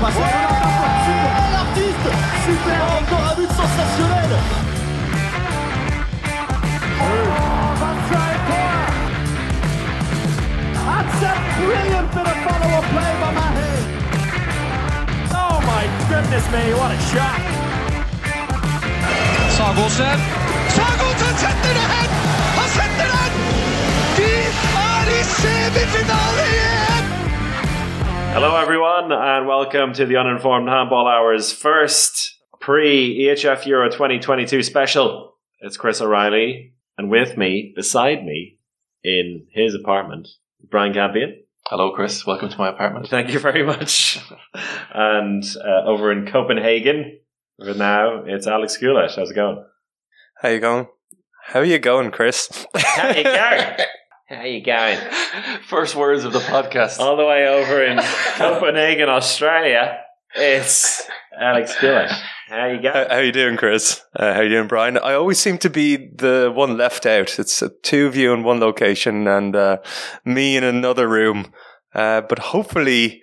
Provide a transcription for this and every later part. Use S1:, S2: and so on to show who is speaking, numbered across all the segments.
S1: passe super. l'artiste Super Encore un but sensationnel That's a brilliant bit of follow-up play by Mahe. Oh my goodness me, what a shot!
S2: Sagosen. Sagosen setter det hen! Han setter den! De er i semifinale igjen!
S3: Hello, everyone, and welcome to the Uninformed Handball Hour's first pre EHF Euro 2022 special. It's Chris O'Reilly, and with me, beside me, in his apartment, Brian Campion.
S4: Hello, Chris. Welcome to my apartment.
S3: Thank you very much. and uh, over in Copenhagen, for now, it's Alex Gulish. How's it going?
S5: How you going? How are you going, Chris?
S3: How you going? How you going?
S4: First words of the podcast.
S3: All the way over in Copenhagen, Australia, it's Alex Gulish. How you going?
S5: How, how you doing, Chris? Uh, how you doing, Brian? I always seem to be the one left out. It's uh, two of you in one location and uh, me in another room. Uh, but hopefully,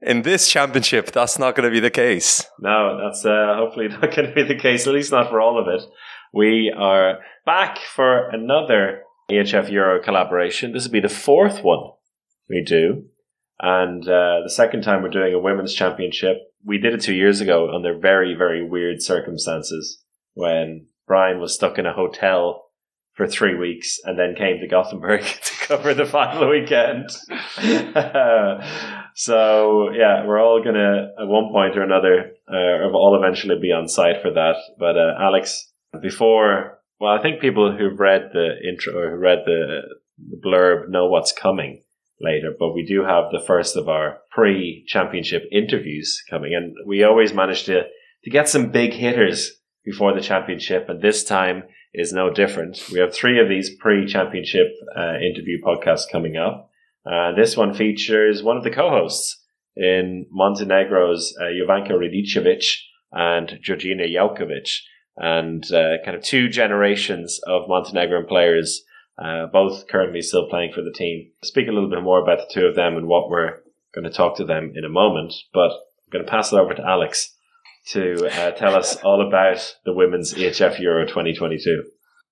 S5: in this championship, that's not going to be the case.
S3: No, that's uh, hopefully not going to be the case, at least not for all of it. We are back for another EHF Euro collaboration. This will be the fourth one we do. And uh, the second time we're doing a women's championship. We did it two years ago under very, very weird circumstances when Brian was stuck in a hotel for three weeks and then came to Gothenburg to cover the final weekend. so yeah, we're all gonna at one point or another, uh, all eventually be on site for that. But uh, Alex, before, well, I think people who've read the intro or who read the, the blurb know what's coming later, but we do have the first of our pre-championship interviews coming, and we always manage to to get some big hitters before the championship, and this time is no different. We have three of these pre-championship uh, interview podcasts coming up. Uh, this one features one of the co-hosts in Montenegro's uh, Jovanka Radicevic and Georgina Jaukovic, and uh, kind of two generations of Montenegrin players, uh, both currently still playing for the team. Speak a little bit more about the two of them and what we're going to talk to them in a moment, but I'm going to pass it over to Alex to uh, tell us all about the women's EHF Euro 2022.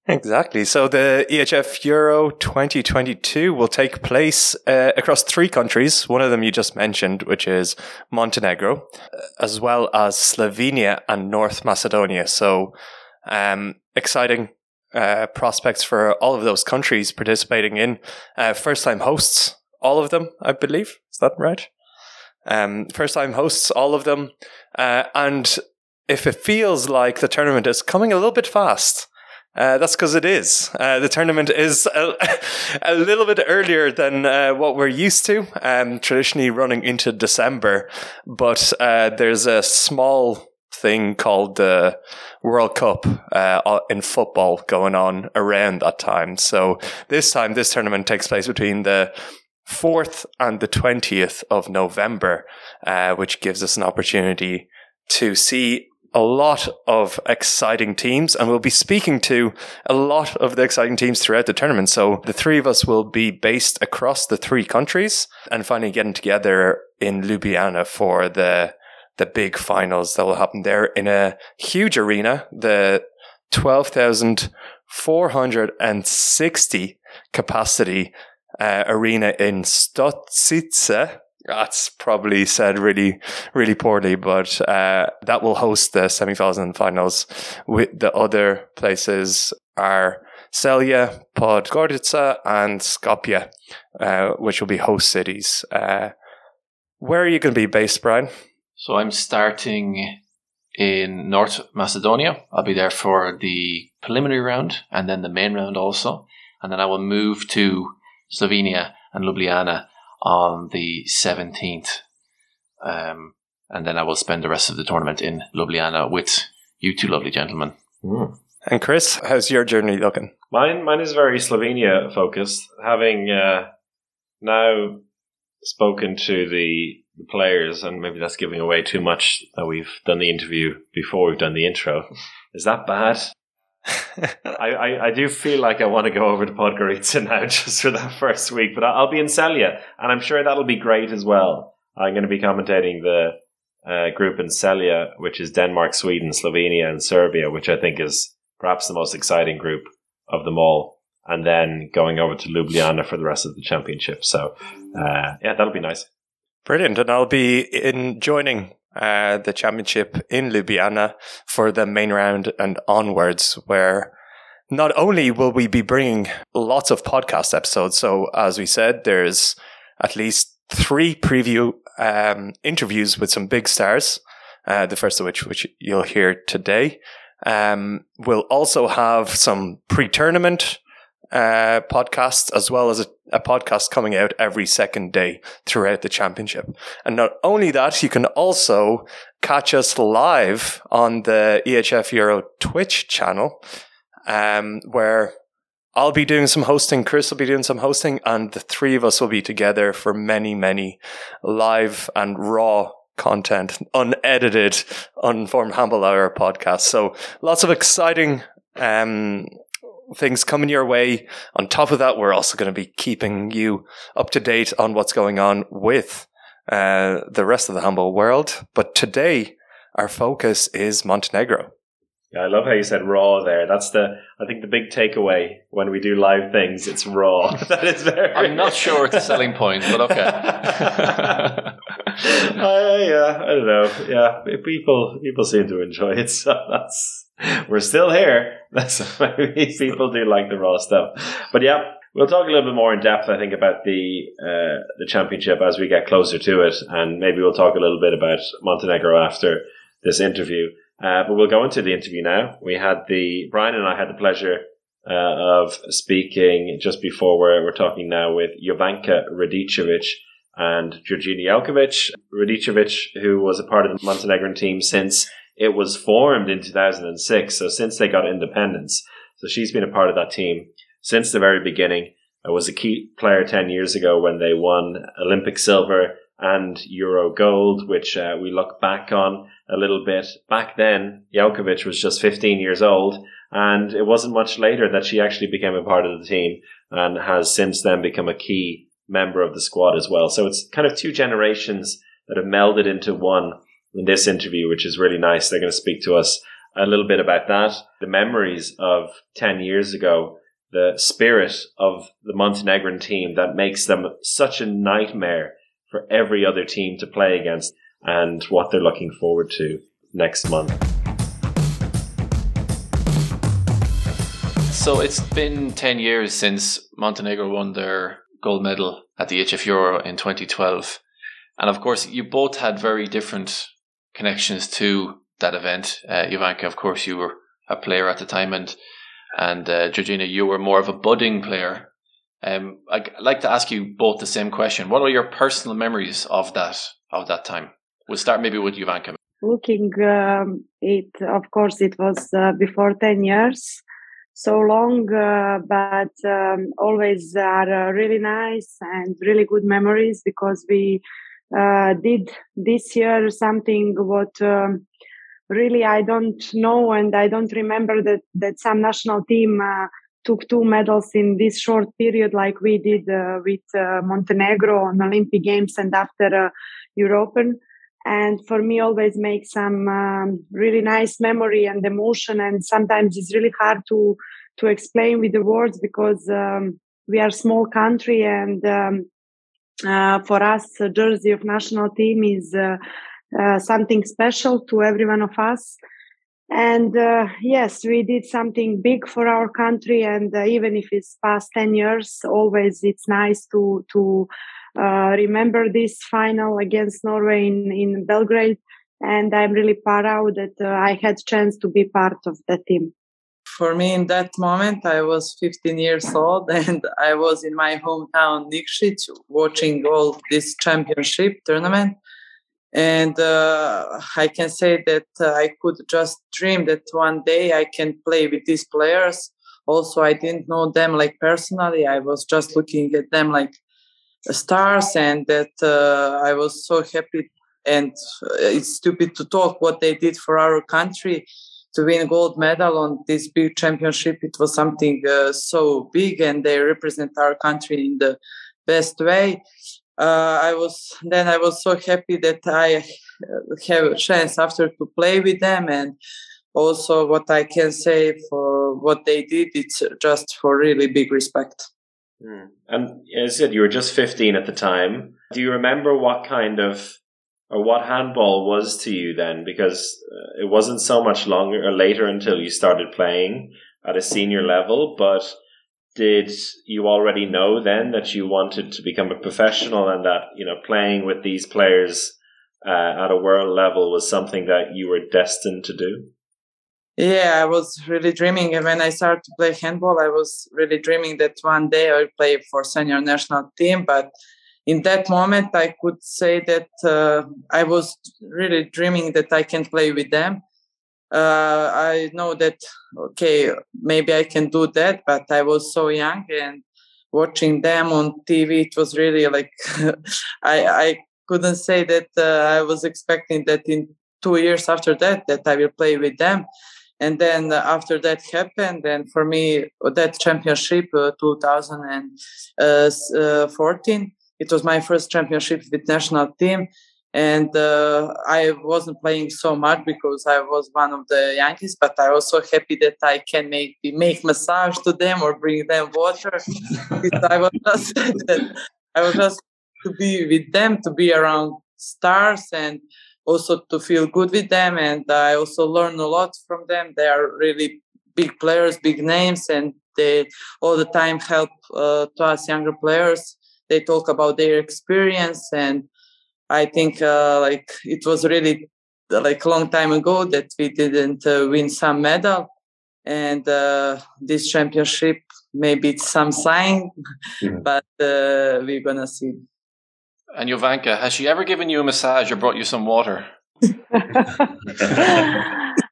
S5: Exactly. So the EHF Euro 2022 will take place uh, across three countries. One of them you just mentioned, which is Montenegro, as well as Slovenia and North Macedonia. So um, exciting uh, prospects for all of those countries participating in. Uh, first time hosts, all of them, I believe. Is that right? Um, first time hosts, all of them. Uh, and if it feels like the tournament is coming a little bit fast, uh, that's because it is. Uh, the tournament is a, a, little bit earlier than uh, what we're used to, um, traditionally running into December. But uh, there's a small thing called the World Cup uh, in football going on around that time. So this time, this tournament takes place between the 4th and the 20th of November, uh, which gives us an opportunity to see a lot of exciting teams and we'll be speaking to a lot of the exciting teams throughout the tournament. So the three of us will be based across the three countries and finally getting together in Ljubljana for the the big finals that will happen there in a huge arena, the 12,460 capacity uh, arena in Stozice that's probably said really, really poorly, but uh, that will host the semifinals and finals. With the other places are Celje, Podgorica, and Skopje, uh, which will be host cities. Uh, where are you going to be based, Brian?
S4: So I'm starting in North Macedonia. I'll be there for the preliminary round and then the main round also, and then I will move to Slovenia and Ljubljana on the 17th. Um, and then I will spend the rest of the tournament in Ljubljana with you two lovely gentlemen.
S5: Mm. And Chris, how's your journey looking?
S3: Mine, mine is very Slovenia focused. Having uh, now spoken to the, the players, and maybe that's giving away too much that we've done the interview before we've done the intro. Is that bad? I, I, I, do feel like I want to go over to Podgorica now just for that first week, but I'll be in Celje, and I'm sure that'll be great as well. I'm going to be commentating the uh, group in Celje, which is Denmark, Sweden, Slovenia, and Serbia, which I think is perhaps the most exciting group of them all. And then going over to Ljubljana for the rest of the championship. So, uh, yeah, that'll be nice.
S5: Brilliant. And I'll be in joining uh, the championship in Ljubljana for the main round and onwards, where not only will we be bringing lots of podcast episodes, so as we said, there's at least three preview um, interviews with some big stars. Uh, the first of which, which you'll hear today. Um, we'll also have some pre-tournament uh, podcasts as well as a, a, podcast coming out every second day throughout the championship. And not only that, you can also catch us live on the EHF Euro Twitch channel, um, where I'll be doing some hosting, Chris will be doing some hosting, and the three of us will be together for many, many live and raw content, unedited, unformed handball hour podcast. So lots of exciting um, things coming your way. On top of that, we're also going to be keeping you up to date on what's going on with uh, the rest of the handball world. But today, our focus is Montenegro.
S3: Yeah, I love how you said raw there. That's the I think the big takeaway when we do live things. It's raw. that is very.
S4: I'm not sure it's a selling point, but okay.
S3: uh, yeah, I don't know. Yeah, people people seem to enjoy it, so that's we're still here. That's maybe people do like the raw stuff. But yeah, we'll talk a little bit more in depth. I think about the uh, the championship as we get closer to it, and maybe we'll talk a little bit about Montenegro after this interview. Uh, but we'll go into the interview now. We had the Brian and I had the pleasure uh, of speaking just before we're, we're talking now with Jovanka Radicevic and Georgina Jaukovic. Radicevic, who was a part of the Montenegrin team since it was formed in 2006, so since they got independence. So she's been a part of that team since the very beginning. I was a key player 10 years ago when they won Olympic silver and Euro gold, which uh, we look back on a little bit. Back then, Jaukovic was just 15 years old, and it wasn't much later that she actually became a part of the team and has since then become a key member of the squad as well. So it's kind of two generations that have melded into one in this interview, which is really nice. They're going to speak to us a little bit about that, the memories of 10 years ago, the spirit of the Montenegrin team that makes them such a nightmare for every other team to play against and what they're looking forward to next month.
S4: So it's been 10 years since Montenegro won their gold medal at the EHF Euro in 2012. And of course, you both had very different connections to that event. Uh, Jovanka, of course, you were a player at the time, and and uh, Georgina, you were more of a budding player. Um, I'd like to ask you both the same question. What are your personal memories of that of that time? We'll start maybe with Jovanka.
S6: Looking, um, it of course it was uh, before ten years, so long, uh, but um, always are uh, really nice and really good memories because we uh, did this year something what um, really I don't know and I don't remember that that some national team uh, took two medals in this short period like we did uh, with uh, Montenegro on Olympic Games and after European. And for me, always make some um, really nice memory and emotion. And sometimes it's really hard to to explain with the words because um, we are small country and um, uh, for us, jersey of national team is uh, uh, something special to every one of us. And uh, yes, we did something big for our country. And uh, even if it's past 10 years, always it's nice to, to remember this final against Norway in, in Belgrade. And I'm really proud that I had chance to be part of that team.
S7: For me in that moment i was 15 years old and i was in my hometown nikšić watching all this championship tournament. And uh, i can say that uh, i could just dream that one day i can play with these players. Also i didn't know them like personally. I was just looking at them like stars and that uh, i was so happy and uh, it's stupid to talk what they did for our country to win gold medal on this big championship it was something uh, so big and they represent our country in the best way uh, I was then I was so happy that I have a chance after to play with them and also what I can say for what they did, it's just for really big respect.
S3: Mm. And as you said, you were just 15 at the time. Do you remember what kind of or what handball was to you then? Because uh, it wasn't so much longer or later until you started playing at a senior level, but did you already know then that you wanted to become a professional and that, you know, playing with these players uh, at a world level was something that you were destined to do?
S7: Yeah, I was really dreaming. And when I started to play handball, I was really dreaming that one day I will play for senior national team. But in that moment, I could say that uh, I was really dreaming that I can play with them. Uh, I know that, okay, maybe I can do that, but I was so young and watching them on TV, it was really like, I, I couldn't say that uh, I was expecting that in two years after that, that I will play with them and then after that happened and for me that championship uh, 2014 it was my first championship with national team. And uh, i wasn't playing so much because i was one of the youngest but i was so happy that i can make make massage to them or bring them water. I was just i was just to be with them to be around stars and also to feel good with them and i also learn a lot from them. They are really big players big names and they all the time help uh, to us younger players. They talk about their experience and i think uh, like it was really like a long time ago that we didn't uh, win some medal. And uh, this championship maybe it's some sign mm-hmm. but uh, we're gonna see
S4: and Jovanka, has she ever given you a massage or brought you some water?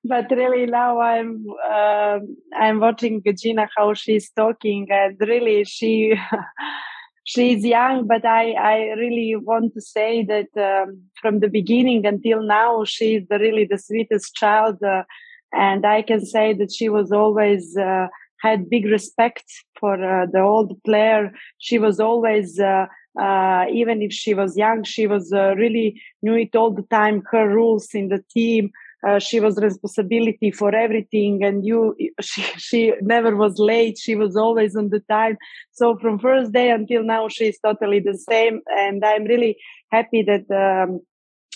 S6: but really now I'm uh, I'm watching Gina how she's talking and really she she's young but I I really want to say that um, from the beginning until now she's really the sweetest child uh, and I can say that she was always uh, had big respect for uh, the old player she was always uh, even if she was young, she was uh, really knew it all the time. Her rules in the team, uh, she was responsibility for everything, and you, she, she never was late. She was always on the time. So from first day until now, she's totally the same, and I'm really happy that. Um,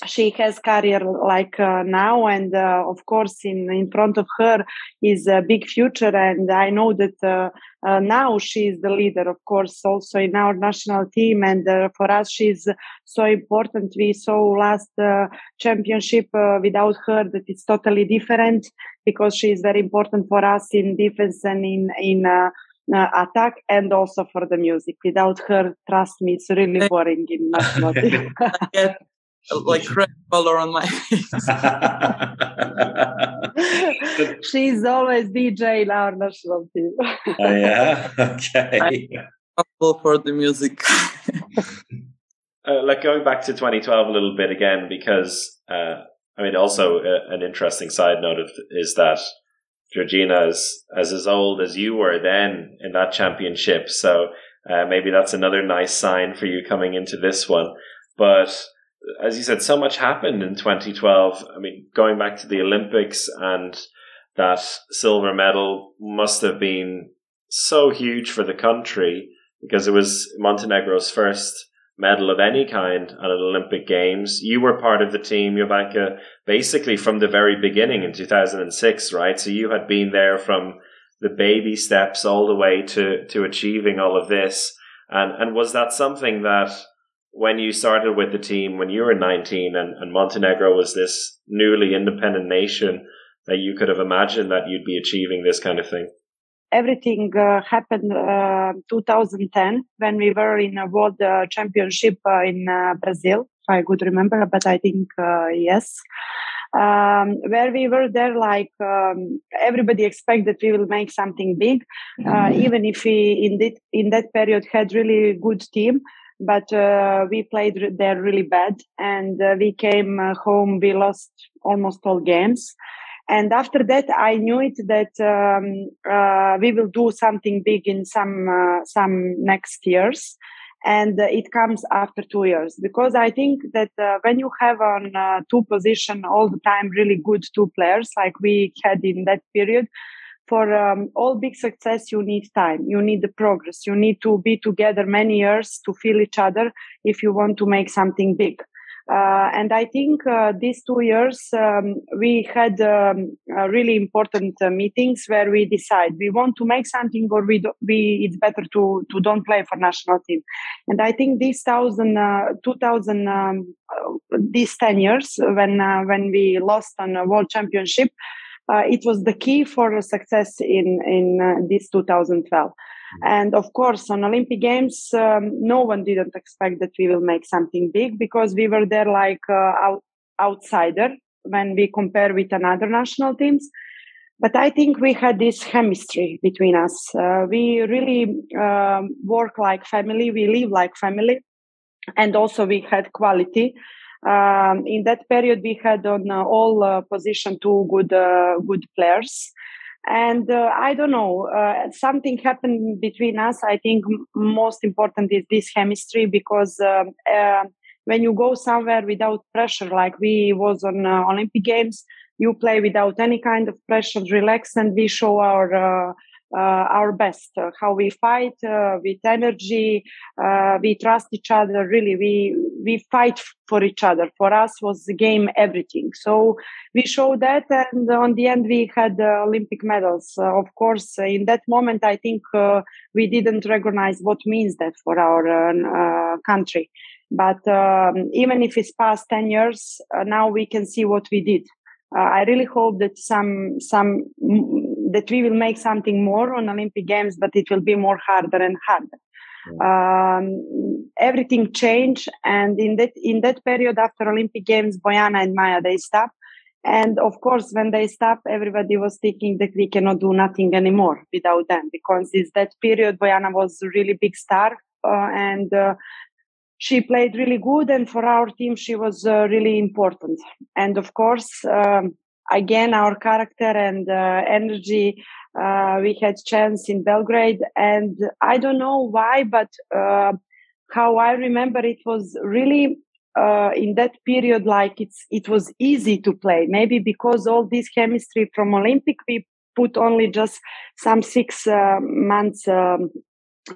S6: she has career like uh, now and uh, of course in in front of her is a big future and i know that uh, uh now she is the leader of course also in our national team and uh, for us she's so important. We saw last uh, championship without her that it's totally different because she is very important for us in defense and in in attack and also for the music. Without her trust me it's really boring in national team
S7: like red color on my face.
S6: She's always DJ in our national team.
S3: oh, yeah. Okay.
S7: for the music.
S3: uh, like going back to 2012 a little bit again, because uh, I mean, also uh, an interesting side note of, is that Georgina is as as old as you were then in that championship. So uh, maybe that's another nice sign for you coming into this one. But as you said, so much happened in 2012. I mean, going back to the Olympics and that silver medal must have been so huge for the country because it was Montenegro's first medal of any kind at an Olympic Games. You were part of the team, Jovanka, basically from the very beginning in 2006, right? So you had been there from the baby steps all the way to, to achieving all of this. And, and was that something that when you started with the team when you were 19 and, and Montenegro was this newly independent nation that you could have imagined that you'd be achieving this kind of thing?
S6: Everything uh, happened uh, 2010 when we were in a world uh, championship uh, in uh, Brazil, if I could remember, but I think uh, yes. Um, where we were there, like um, everybody expect that we will make something big, mm-hmm. even if we in that in that period had really good team but uh, we played there really bad and uh, we came uh, home we lost almost all games. And after that i knew it that um, uh, we will do something big in some uh, some next years. And uh, it comes after two years because I think that when you have on two position all the time really good two players like we had in that period, for um, all big success you need time. You need the progress. You need to be together many years to feel each other if you want to make something big. Uh, and I think uh, these two years um, we had um, really important uh, meetings where we decide we want to make something or we do, we it's better to to don't play for national team. And I think these thousand uh, 2000 um, uh, these ten years when when we lost on a world championship, it was the key for success in in this 2012. And of course, on Olympic Games, um, no one didn't expect that we will make something big because we were there like uh, out, outsider when we compare with another national teams. But I think we had this chemistry between us. Uh, we really um, work like family. We live like family, and also we had quality. Um, in that period, we had on uh, all uh, position two good uh, good players. And uh, i don't know something happened between us. I think most important is this chemistry because um, when you go somewhere without pressure like we was on olympic games you play without any kind of pressure relax and we show our our best, uh, how we fight uh, with energy. we trust each other. Really, we we fight for each other. For us, was the game everything. So we showed that, and on the end, we had Olympic medals. of course, in that moment, I think we didn't recognize what means that for our country. But um, even if it's past 10 years, uh, now we can see what we did. Uh, I really hope that some some that we will make something more on Olympic Games, but it will be more harder and harder. Um, everything changed, and in that in that period after Olympic Games, Bojana and Maya they stopped. And of course, when they stopped, everybody was thinking that we cannot do nothing anymore without them because in that period, Bojana was a really big star, uh, and uh, she played really good. And for our team, she was uh, really important. And of course, um, again our character and uh, energy uh, we had chance in belgrade. And i don't know why but uh, how i remember it was really uh, in that period like it's it was easy to play. Maybe because all this chemistry from olympic we put only just some six uh, months um,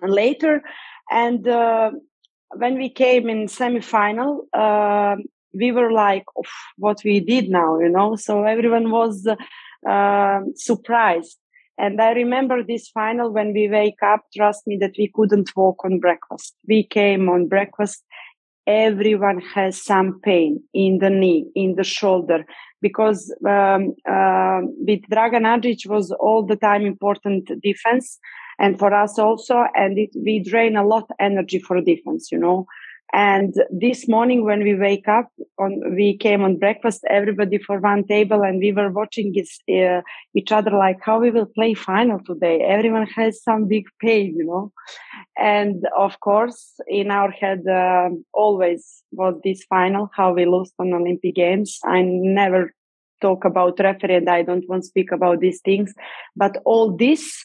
S6: later. And uh, when we came in semi-final we were like what we did now you know? So everyone was uh, surprised. And i remember this final when we wake up trust me that we couldn't walk on breakfast. We came on breakfast everyone has some pain in the knee in the shoulder because um, uh, with Dragan Adžić was all the time important defense and for us also and it, we drain a lot energy for defense you know and this morning when we wake up, on we came on breakfast, everybody for one table, and we were watching uh, each other like how we will play final today. Everyone has some big pain, you know. And of course, in our head uh, always was this final, how we lost on Olympic Games. I never talk about referee, and I don't want to speak about these things, but all this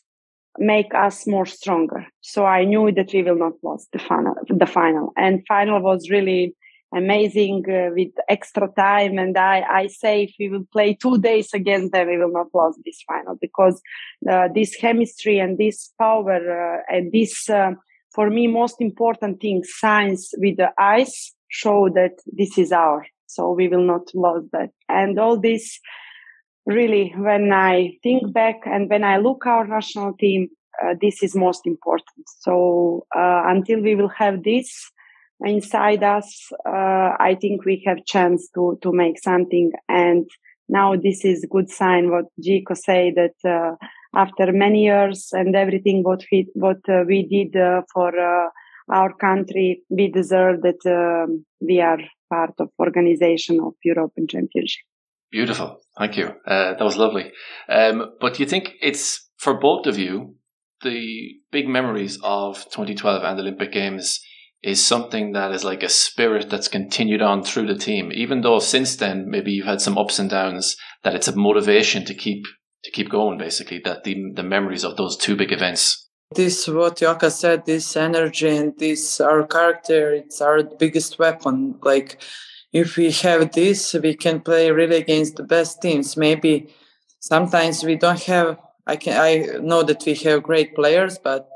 S6: make us more stronger. So I knew that we will not lose the final, the final. And final was really amazing uh, with extra time. And I, I say if we will play two days against them, we will not lose this final because uh, this chemistry and this power uh, and this, uh, for me, most important thing, science with the eyes show that this is our. So we will not lose that. And all this really, when I think back and when I look our national team, uh, this is most important. So uh, until we will have this inside us, uh, I think we have chance to to make something. And now this is good sign. What Jico say that uh, after many years and everything what we what uh, we did uh, for our country, we deserve that um, we are part of organization of European Championship.
S4: Beautiful. Thank you. Uh, that was lovely. Um, but do you think it's for both of you, the big memories of 2012 and the Olympic Games is something that is like a spirit that's continued on through the team, even though since then maybe you've had some ups and downs, that it's a motivation to keep to keep going basically, that the the memories of those two big events
S7: This what Yoka said. This energy and this our character. It's our biggest weapon. Like if we have this, we can play really against the best teams. Maybe sometimes we don't have. I can. I know that we have great players, but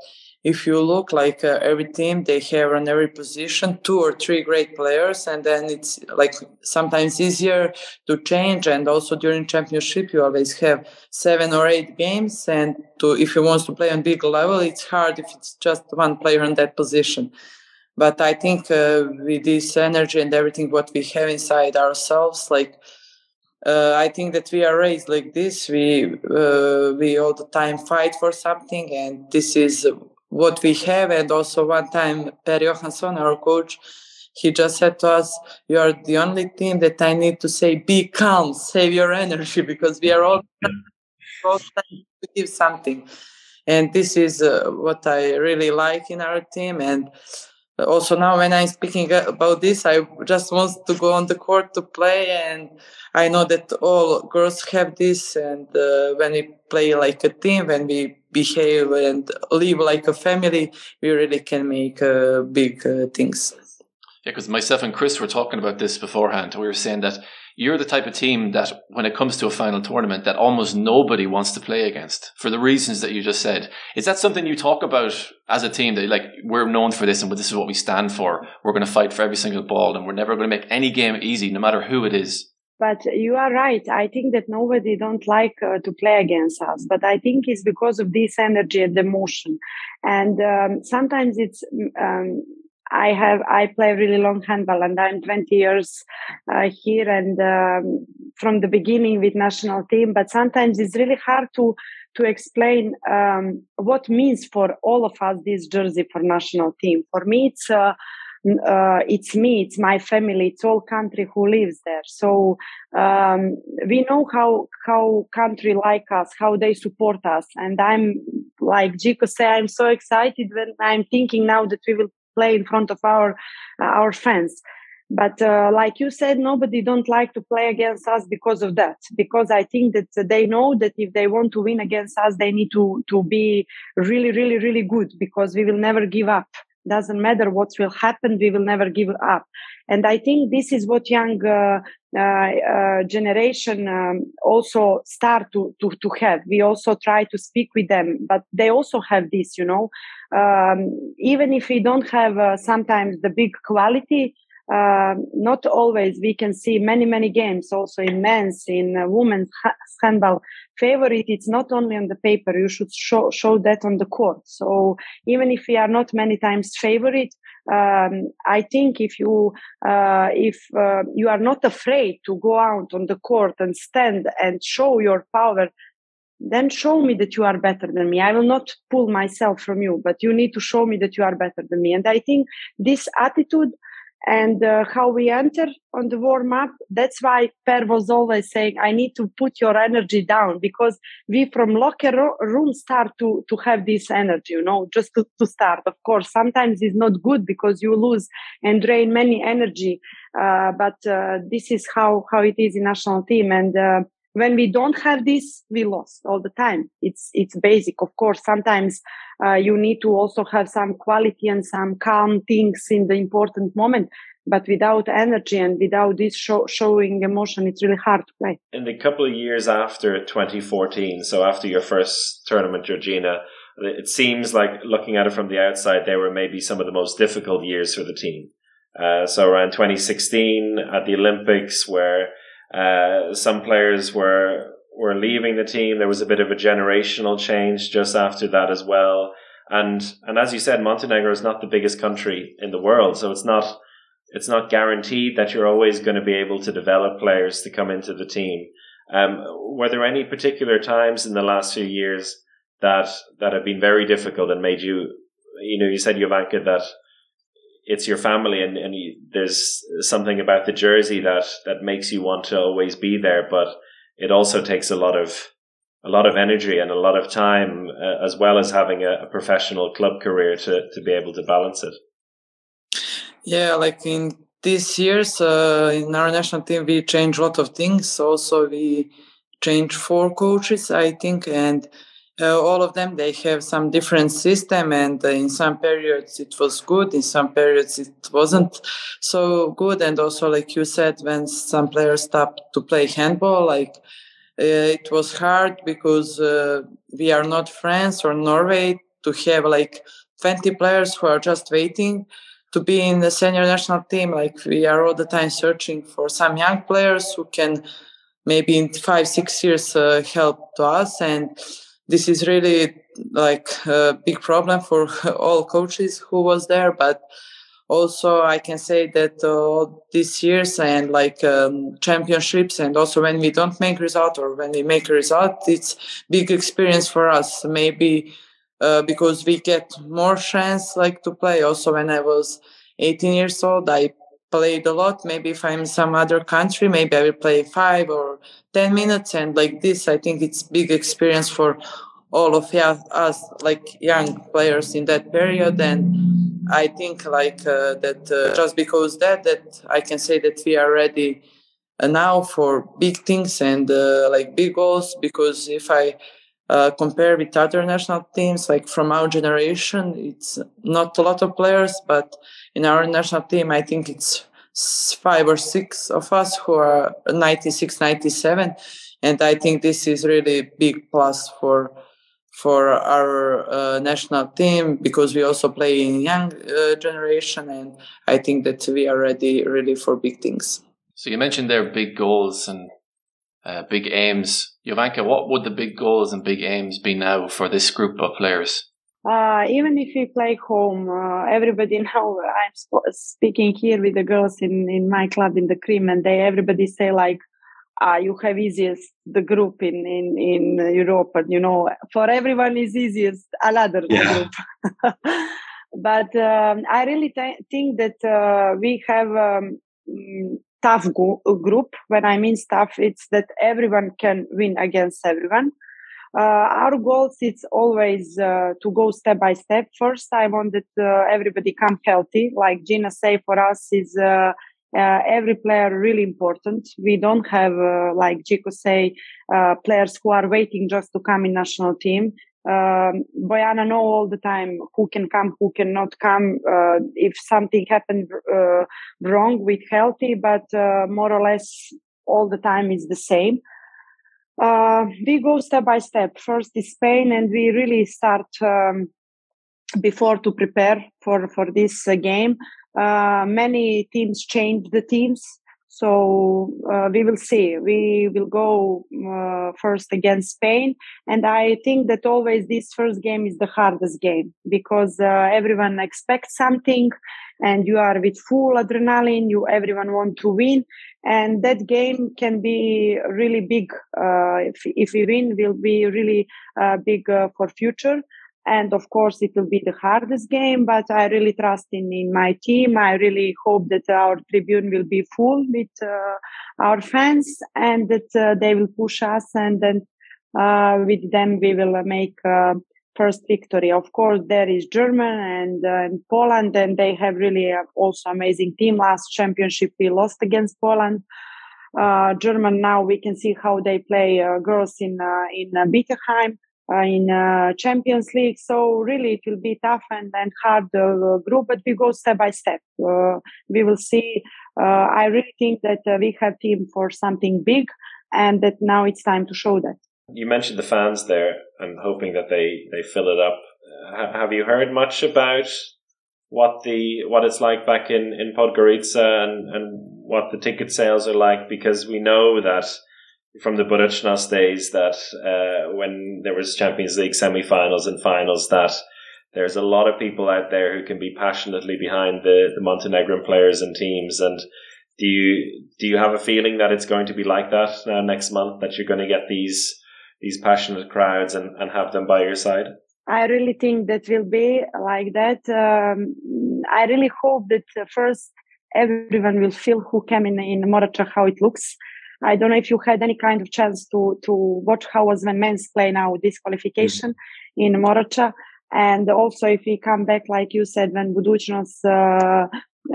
S7: if you look like uh, every team they have on every position two or three great players and then it's like sometimes easier to change and also during championship you always have seven or eight games and to if you want to play on big level it's hard if it's just one player in that position but i think uh, with this energy and everything what we have inside ourselves like uh, I think that we are raised like this. We uh, we all the time fight for something, and this is what we have. And also one time, Per Johansson, our coach, he just said to us, "You are the only team that I need to say, be calm, save your energy, because we are all trying to give something." And this is uh, what I really like in our team. And also now when i'm speaking about this i just want to go on the court to play and i know that all girls have this and uh, when we play like a team when we behave and live like a family we really can make uh, big uh, things.
S4: Yeah because myself and chris were talking about this beforehand. We were saying that you're the type of team that when it comes to a final tournament that almost nobody wants to play against for the reasons that you just said. Is that something you talk about as a team that like we're known for this and this is what we stand for. We're going to fight for every single ball and we're never going to make any game easy no matter who it is.
S6: But you are right. I think that nobody don't like uh, to play against us but i think it's because of this energy and emotion. And um, sometimes it's um, I have I play really long handball and I'm 20 years uh, here and um, from the beginning with national team. But sometimes it's really hard to to explain um, what means for all of us this jersey for national team. For me, it's. Uh, uh, it's me, it's my family, it's all country who lives there. So um, we know how how country like us, how they support us, and I'm like Jiko say, I'm so excited when I'm thinking now that we will play in front of our uh, our fans. But uh, like you said nobody don't like to play against us because of that. Because i think that they know that if they want to win against us they need to to be really really really good because we will never give up. Doesn't matter what will happen we will never give up. And i think this is what young uh, generation um, also start to, to to have. We also try to speak with them but they also have this you know um, even if we don't have uh, sometimes the big quality uh, not always we can see many many games also in men's in uh, women's handball. Favorite it's not only on the paper you should show show that on the court. So even if we are not many times favorite um, i think if you uh, if uh, you are not afraid to go out on the court and stand and show your power then show me that you are better than me. I will not pull myself from you, but you need to show me that you are better than me. And I think this attitude and uh, how we enter on the warm up, that's why Per was always saying, I need to put your energy down because we from locker room start to, to have this energy, you know, just to, to start. Of course, sometimes it's not good because you lose and drain many energy. Uh, but uh, this is how, how it is in national team. And uh, when we don't have this we lost all the time. It's it's basic. Of course sometimes uh, you need to also have some quality and some calm things in the important moment but without energy and without this show, showing emotion it's really hard to play.
S3: In the couple of years after 2014 so after your first tournament georgina it seems like looking at it from the outside they were maybe some of the most difficult years for the team. Uh, so around 2016 at the olympics where uh, some players were were leaving the team. There was a bit of a generational change just after that as well. And and as you said, Montenegro is not the biggest country in the world, so it's not it's not guaranteed that you're always going to be able to develop players to come into the team. Um, were there any particular times in the last few years that that have been very difficult and made you, you know, you said Jovanka that it's your family and, and you, there's something about the jersey that, that makes you want to always be there, but it also takes a lot of, a lot of energy and a lot of time, uh, as well as having a, a, professional club career to, to be able to balance it.
S7: Yeah, like in these years, uh, in our national team, we changed a lot of things. Also, we changed four coaches, I think, and uh, all of them they have some different system and uh, in some periods it was good in some periods it wasn't so good. And also like you said when some players stopped to play handball like uh, it was hard because uh, we are not france or norway to have like 20 players who are just waiting to be in the senior national team. Like we are all the time searching for some young players who can maybe in five six years uh, help to us. And this is really like a big problem for all coaches who was there but also i can say that uh, these years and like um, championships and also when we don't make result or when we make a result it's big experience for us. Maybe uh, because we get more chance like to play. Also when i was 18 years old i played a lot. Maybe if i'm some other country maybe i will play five or 10 minutes. And like this i think it's big experience for all of us like young players in that period. And i think like uh, that uh, just because that that i can say that we are ready uh, now for big things and uh, like big goals. Because if i uh, compare with other national teams like from our generation it's not a lot of players but in our national team i think it's five or six of us who are 96 97 and i think this is really a big plus for for our uh, national team because we also play in young uh, generation and i think that we are ready really for big things.
S4: So you mentioned their big goals and uh, big aims Jovanka, what would the big goals and big aims be now for this group of players
S6: uh, even if we play home, uh, everybody now I'm sp- speaking here with the girls in, in my club in the Krim and they, everybody say like, uh, you have easiest the group in, in, in Europe and you know, for everyone is easiest another yeah. group. but um, I really th- think that uh, we have um, tough go- group. When I mean tough, it's that everyone can win against everyone. Uh, our goals it's always uh, to go step by step. First i want that uh, everybody come healthy. Like gina say for us is uh, uh, every player really important. We don't have uh, like Jico say players who are waiting just to come in national team um, Bojana know all the time who can come, who cannot come, if something happened uh, wrong with healthy, but uh, more or less all the time is the same uh, we go step by step. First is Spain, and we really start um, before to prepare for for this uh, game. Uh, many teams change the teams, so uh, we will see. We will go uh, first against Spain, and I think that always this first game is the hardest game because uh, everyone expects something, and you are with full adrenaline. You everyone want to win, and that game can be really big. Uh, if if we win, will be really uh, big uh, for future. And of course, it will be the hardest game, but I really trust in, in my team. I really hope that our tribune will be full with uh, our fans and that uh, they will push us and then uh, with them we will make first victory. Of course, there is German and, uh, and Poland, and they have really uh, also amazing team. Last championship, we lost against Poland. Uh, German now we can see how they play uh, girls in uh, in uh, Champions League. So really, it will be tough and and hard group, but we go step by step. we will see. I really think that we have team for something big, and that now it's time to show that.
S3: You mentioned the fans there. I'm hoping that they, they fill it up. Uh, have you heard much about what the what it's like back in in Podgorica and and what the ticket sales are like? Because we know that from the Budućnost days that uh, when there was Champions League semi-finals and finals that there's a lot of people out there who can be passionately behind the, the Montenegrin players and teams and do you do you have a feeling that it's going to be like that uh, next month that you're going to get these these passionate crowds and, and have them by your side?
S6: I really think that will be like that. Um, I really hope that uh, first everyone will feel who came in in Morača how it looks. I don't know if you had any kind of chance to to watch how was the men's play now with this qualification mm-hmm. in Morača. And also if we come back, like you said, when Budućnost uh,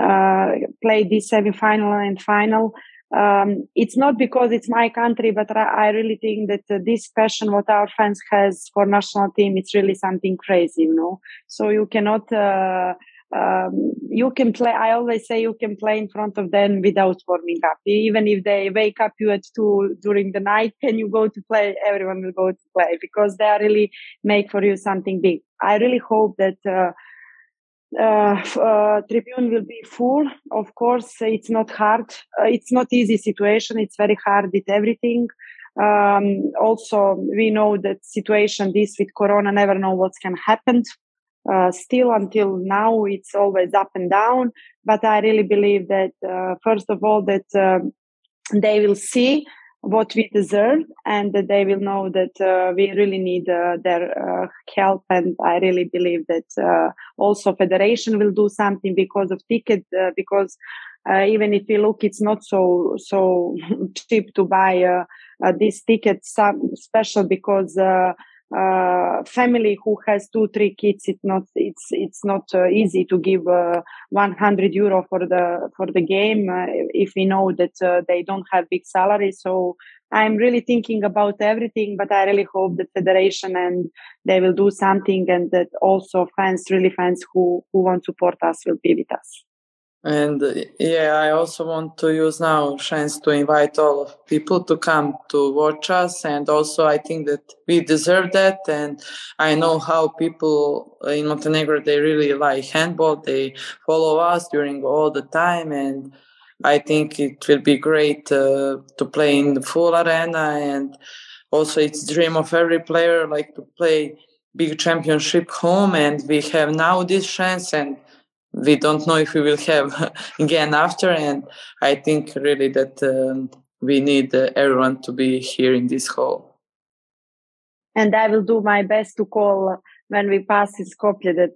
S6: uh, played this semi-final and final, um, it's not because it's my country, but I really think that uh, this passion what our fans has for national team, it's really something crazy, you know. So you cannot, uh, um, you can play. I always say you can play in front of them without warming up. Even if they wake up you at two during the night and you go to play, everyone will go to play because they really make for you something big. I really hope that. Uh, uh, uh, tribune will be full. Of course, it's not hard. Uh, it's not easy situation. It's very hard with everything. Um, also, we know that situation this with Corona never know what's can happen. Uh, still, until now, it's always up and down. But I really believe that uh, first of all that um, they will see what we deserve and that they will know that uh, we really need uh, their uh, help and i really believe that uh, also federation will do something because of ticket because even if you look it's not so so cheap to buy this ticket some special because uh, family who has two three kids it's not it's it's not uh, easy to give uh, 100 euro for the for the game uh, if we know that uh, they don't have big salary. So i'm really thinking about everything but i really hope that federation and they will do something and that also fans really fans who who want to support us will be with us
S7: and yeah, I also want to use now chance to invite all of people to come to watch us. And also, I think that we deserve that. And I know how people in Montenegro they really like handball. They follow us during all the time, and I think it will be great uh, to play in the full arena. And also, it's dream of every player like to play big championship home, and we have now this chance and we don't know if we will have again after and i think really that um, we need uh, everyone to be here in this hall.
S6: And i will do my best to call when we pass in skopje that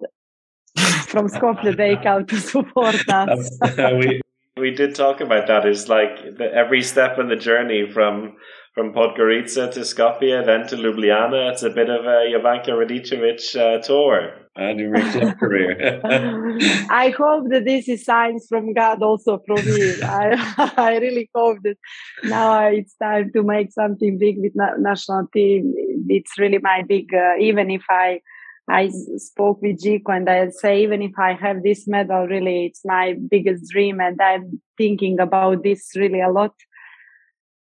S6: from skopje they come to support us.
S3: We, we did talk about that. Is like the, every step in the journey from from Podgorica to Skopje, then to Ljubljana. It's a bit of a Jovanka Radicevic uh, tour and your club career.
S6: I hope that this is signs from God also from me. I, I really hope that now it's time to make something big with na- national team. It's really my big, uh, even if I I spoke with Jiko and I say, even if I have this medal, really, it's my biggest dream. And I'm thinking about this really a lot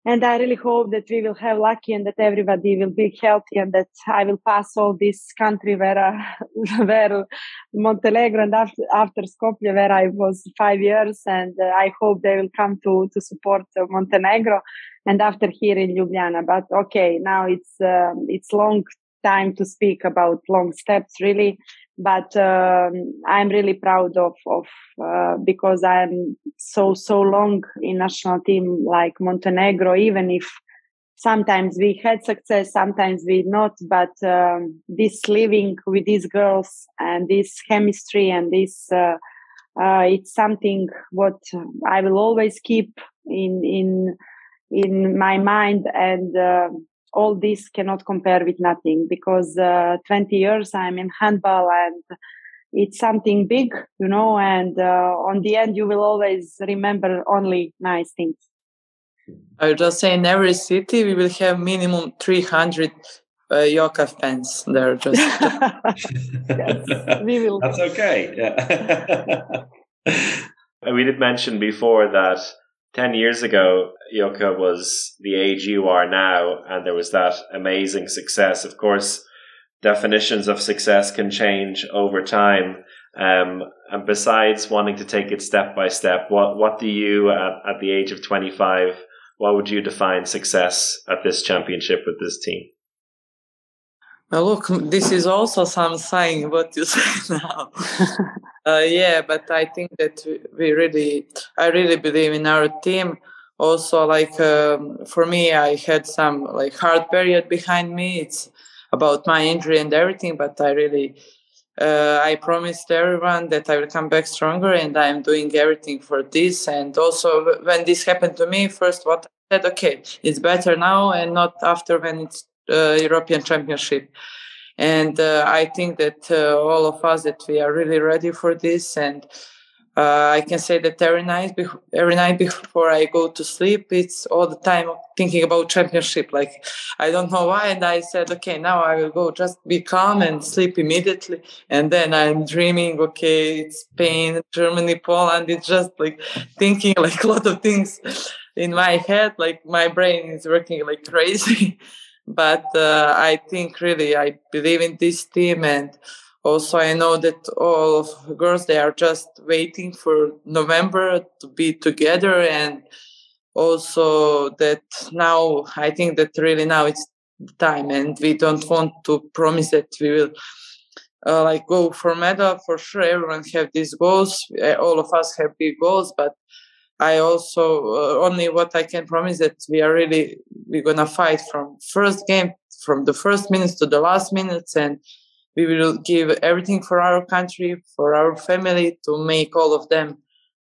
S6: and I really hope that we will have lucky and that everybody will be healthy and that I will pass all this country where, uh, where Montenegro and after, after Skopje where I was five years and uh, I hope they will come to, to support uh, Montenegro and after here in Ljubljana. But okay, now it's, um, it's long time to speak about long steps really but um, I'm really proud of of uh, because I'm so so long in national team like Montenegro. Even if sometimes we had success, sometimes we not, but um, this living with these girls and this chemistry and this uh, uh, it's something what I will always keep in in in my mind and uh, all this cannot compare with nothing because uh, 20 years I'm in handball and it's something big, you know, and uh, on the end, you will always remember only nice things.
S7: I would just say in every city, we will have minimum 300 uh, Yoka fans there. Just
S6: yes, we will.
S3: That's okay. Yeah. we did mention before that 10 years ago, Jukka was the age you are now, and there was that amazing success. Of course, definitions of success can change over time. Um, and besides wanting to take it step by step, what, what do you, at, at the age of 25, what would you define success at this championship with this team?
S7: Well, look, this is also some saying what you say now. uh, yeah, but I think that we really, I really believe in our team. Also, like um, for me, I had some like hard period behind me. It's about my injury and everything, but I really, uh, I promised everyone that I will come back stronger, and I'm doing everything for this. And also, when this happened to me, first what I said, okay, it's better now and not after when it's European Championship. And uh, I think that uh, all of us that we are really ready for this. And uh, I can say that every night, every night before I go to sleep, it's all the time thinking about championship. Like I don't know why, and I said, okay, now I will go just be calm and sleep immediately. And then I'm dreaming, okay, it's Spain, Germany, Poland. It's just like thinking like a lot of things in my head. Like my brain is working like crazy. but uh, I think really I believe in this team and also i know that all of girls they are just waiting for november to be together and also that now i think that really now it's time and we don't want to promise that we will uh, like go for medal for sure everyone have these goals uh, all of us have big goals but i also uh, only what i can promise that we are really we're gonna fight from first game from the first minutes to the last minutes and we will give everything for our country, for our family to make all of them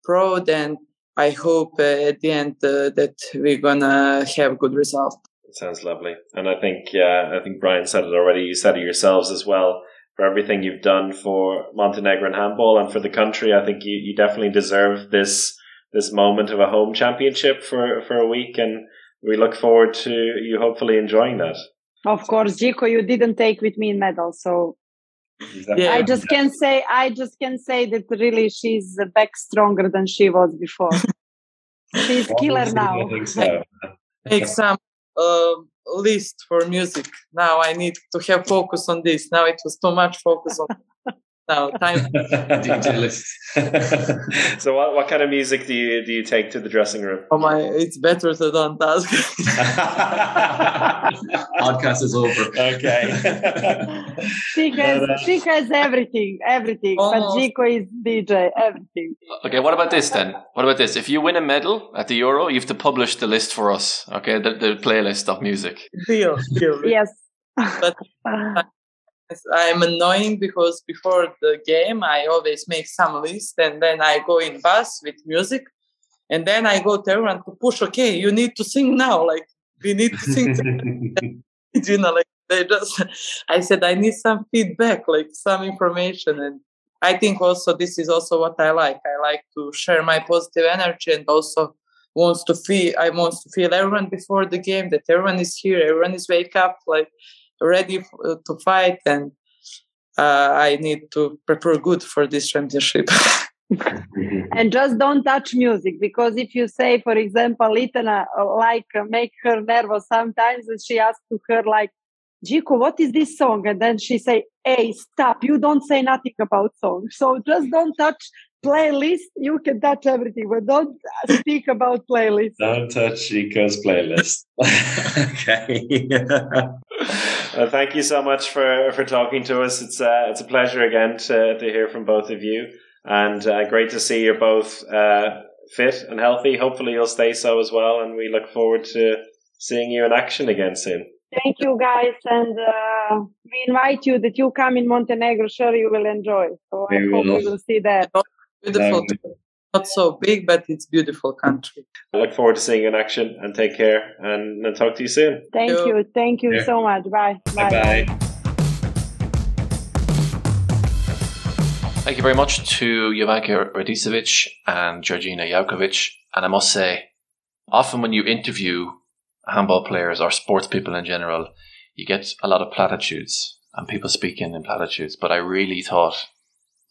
S7: proud. And I hope uh, at the end uh, that we're gonna have good result.
S3: Sounds lovely, and I think yeah, I think Brian said it already. You said it yourselves as well. For everything you've done for Montenegrin handball and for the country, I think you, you definitely deserve this this moment of a home championship for for a week, and we look forward to you hopefully enjoying that.
S6: Of course, Zico, you didn't take with me in medal, so yeah. I just can say I just can say that really she's back stronger than she was before. she's killer now.
S7: So. Make some uh, list for music. Now I need to have focus on this. Now it was too much focus on no time.
S3: DJ list. so, what, what kind of music do you do you take to the dressing room?
S7: Oh my! It's better to don't ask.
S8: Podcast is over.
S3: Okay.
S6: she has but, uh, she has everything, everything. Almost. But Zico is DJ, everything.
S4: Okay. What about this then? What about this? If you win a medal at the Euro, you have to publish the list for us. Okay, the, the playlist of music.
S7: Deal. Deal.
S6: Yes.
S7: But. I'm annoying because before the game I always make some list and then I go in bus with music and then I go to everyone to push. Okay, you need to sing now. Like we need to sing. you know, like they just. I said I need some feedback, like some information, and I think also this is also what I like. I like to share my positive energy and also wants to feel. I want to feel everyone before the game that everyone is here, everyone is wake up, like ready uh, to fight and uh, I need to prepare good for this championship.
S6: and just don't touch music because if you say, for example, Litana uh, like uh, make her nervous sometimes, and she asks to her like, "Jiko, what is this song?" And then she say, "Hey, stop! You don't say nothing about song. So just don't touch playlist. You can touch everything, but don't speak about playlist.
S3: Don't touch Jiko's playlist. okay. Well, thank you so much for, for talking to us. It's uh, it's a pleasure again to, to hear from both of you, and uh, great to see you're both uh, fit and healthy. Hopefully, you'll stay so as well, and we look forward to seeing you in action again soon.
S6: Thank you, guys, and uh, we invite you that you come in Montenegro. Sure, you will enjoy. So we I will. hope we will see that.
S7: Beautiful. Um, not so big, but it's beautiful country.
S3: I look forward to seeing you in action and take care and, and talk to you soon.
S6: Thank you. Thank you yeah. so much. Bye.
S3: Bye. Bye.
S4: Thank you very much to Jovanka Radicevic and Djurdjina Jaukovic. And I must say, often when you interview handball players or sports people in general, you get a lot of platitudes and people speaking in platitudes. But I really thought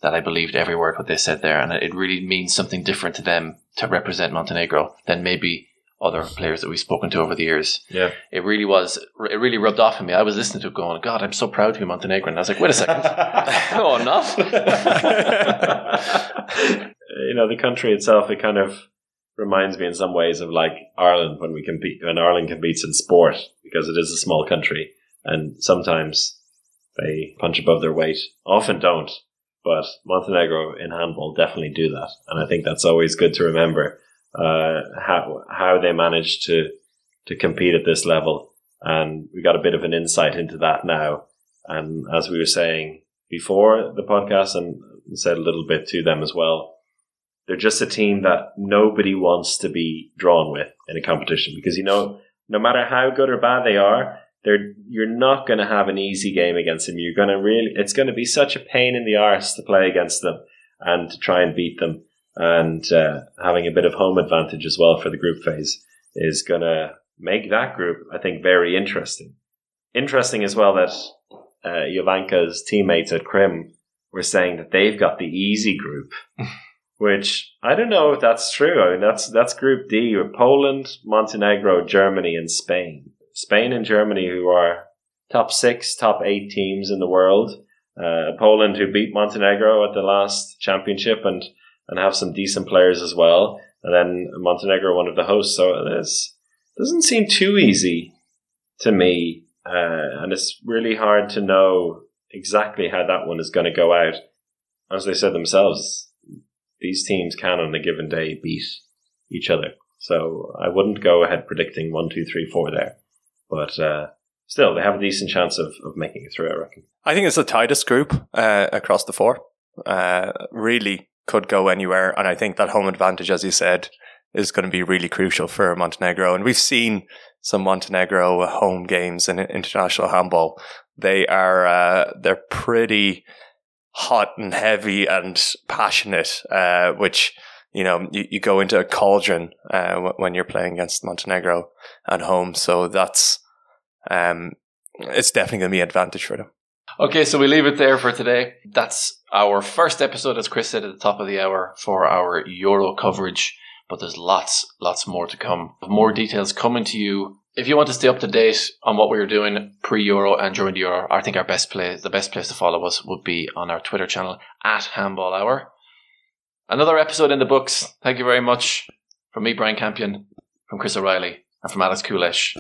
S4: that I believed every word what they said there, and it really means something different to them to represent Montenegro than maybe other players that we've spoken to over the years.
S3: Yeah,
S4: it really was. It really rubbed off on me. I was listening to it, going, "God, I'm so proud to be Montenegrin." I was like, "Wait a second, no, I'm not."
S3: you know, the country itself, it kind of reminds me in some ways of like Ireland when we compete when Ireland competes in sport because it is a small country and sometimes they punch above their weight. Often don't, but Montenegro in handball definitely do that, and I think that's always good to remember uh, how how they managed to to compete at this level, and we got a bit of an insight into that now. And as we were saying before the podcast, and said a little bit to them as well, they're just a team that nobody wants to be drawn with in a competition because you know no matter how good or bad they are, they're you're not going to have an easy game against them. You're going to really it's going to be such a pain in the arse to play against them and to try and beat them. and uh, having a bit of home advantage as well for the group phase is going to make that group, I think, very interesting. Interesting as well that uh, Jovanka's teammates at Krim were saying that they've got the easy group, which I don't know if that's true. I mean, that's that's Group D with Poland, Montenegro, Germany, and Spain. Spain and Germany, who are top six, top eight teams in the world. Uh, Poland, who beat Montenegro at the last championship and and have some decent players as well. And then Montenegro, one of the hosts. So this doesn't seem too easy to me. Uh, and it's really hard to know exactly how that one is going to go out. As they said themselves, these teams can on a given day beat each other. So I wouldn't go ahead predicting one, two, three, four there. But uh, still, they have a decent chance of, of making it through, I reckon.
S5: I think it's the tightest group uh, across the four. Uh, really could go anywhere. And I think that home advantage, as you said, is going to be really crucial for Montenegro. And we've seen some Montenegro home games in international handball. They are uh, they're pretty hot and heavy and passionate, uh, which you know you, you go into a cauldron uh, when you're playing against Montenegro at home. So that's um, it's definitely going to be an advantage for them.
S4: Okay, so we leave it there for today. That's our first episode, as Chris said at the top of the hour, for our Euro coverage. But there's lots, lots more to come. More details coming to you. If you want to stay up to date on what we were doing pre-Euro and during the Euro, I think our best place, the best place to follow us would be on our Twitter channel at Handball Hour. Another episode in the books. Thank you very much from me, Brian Campion, from Chris O'Reilly, and from Alex Kulesh.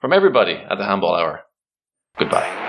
S4: From everybody at the Handball Hour. Goodbye.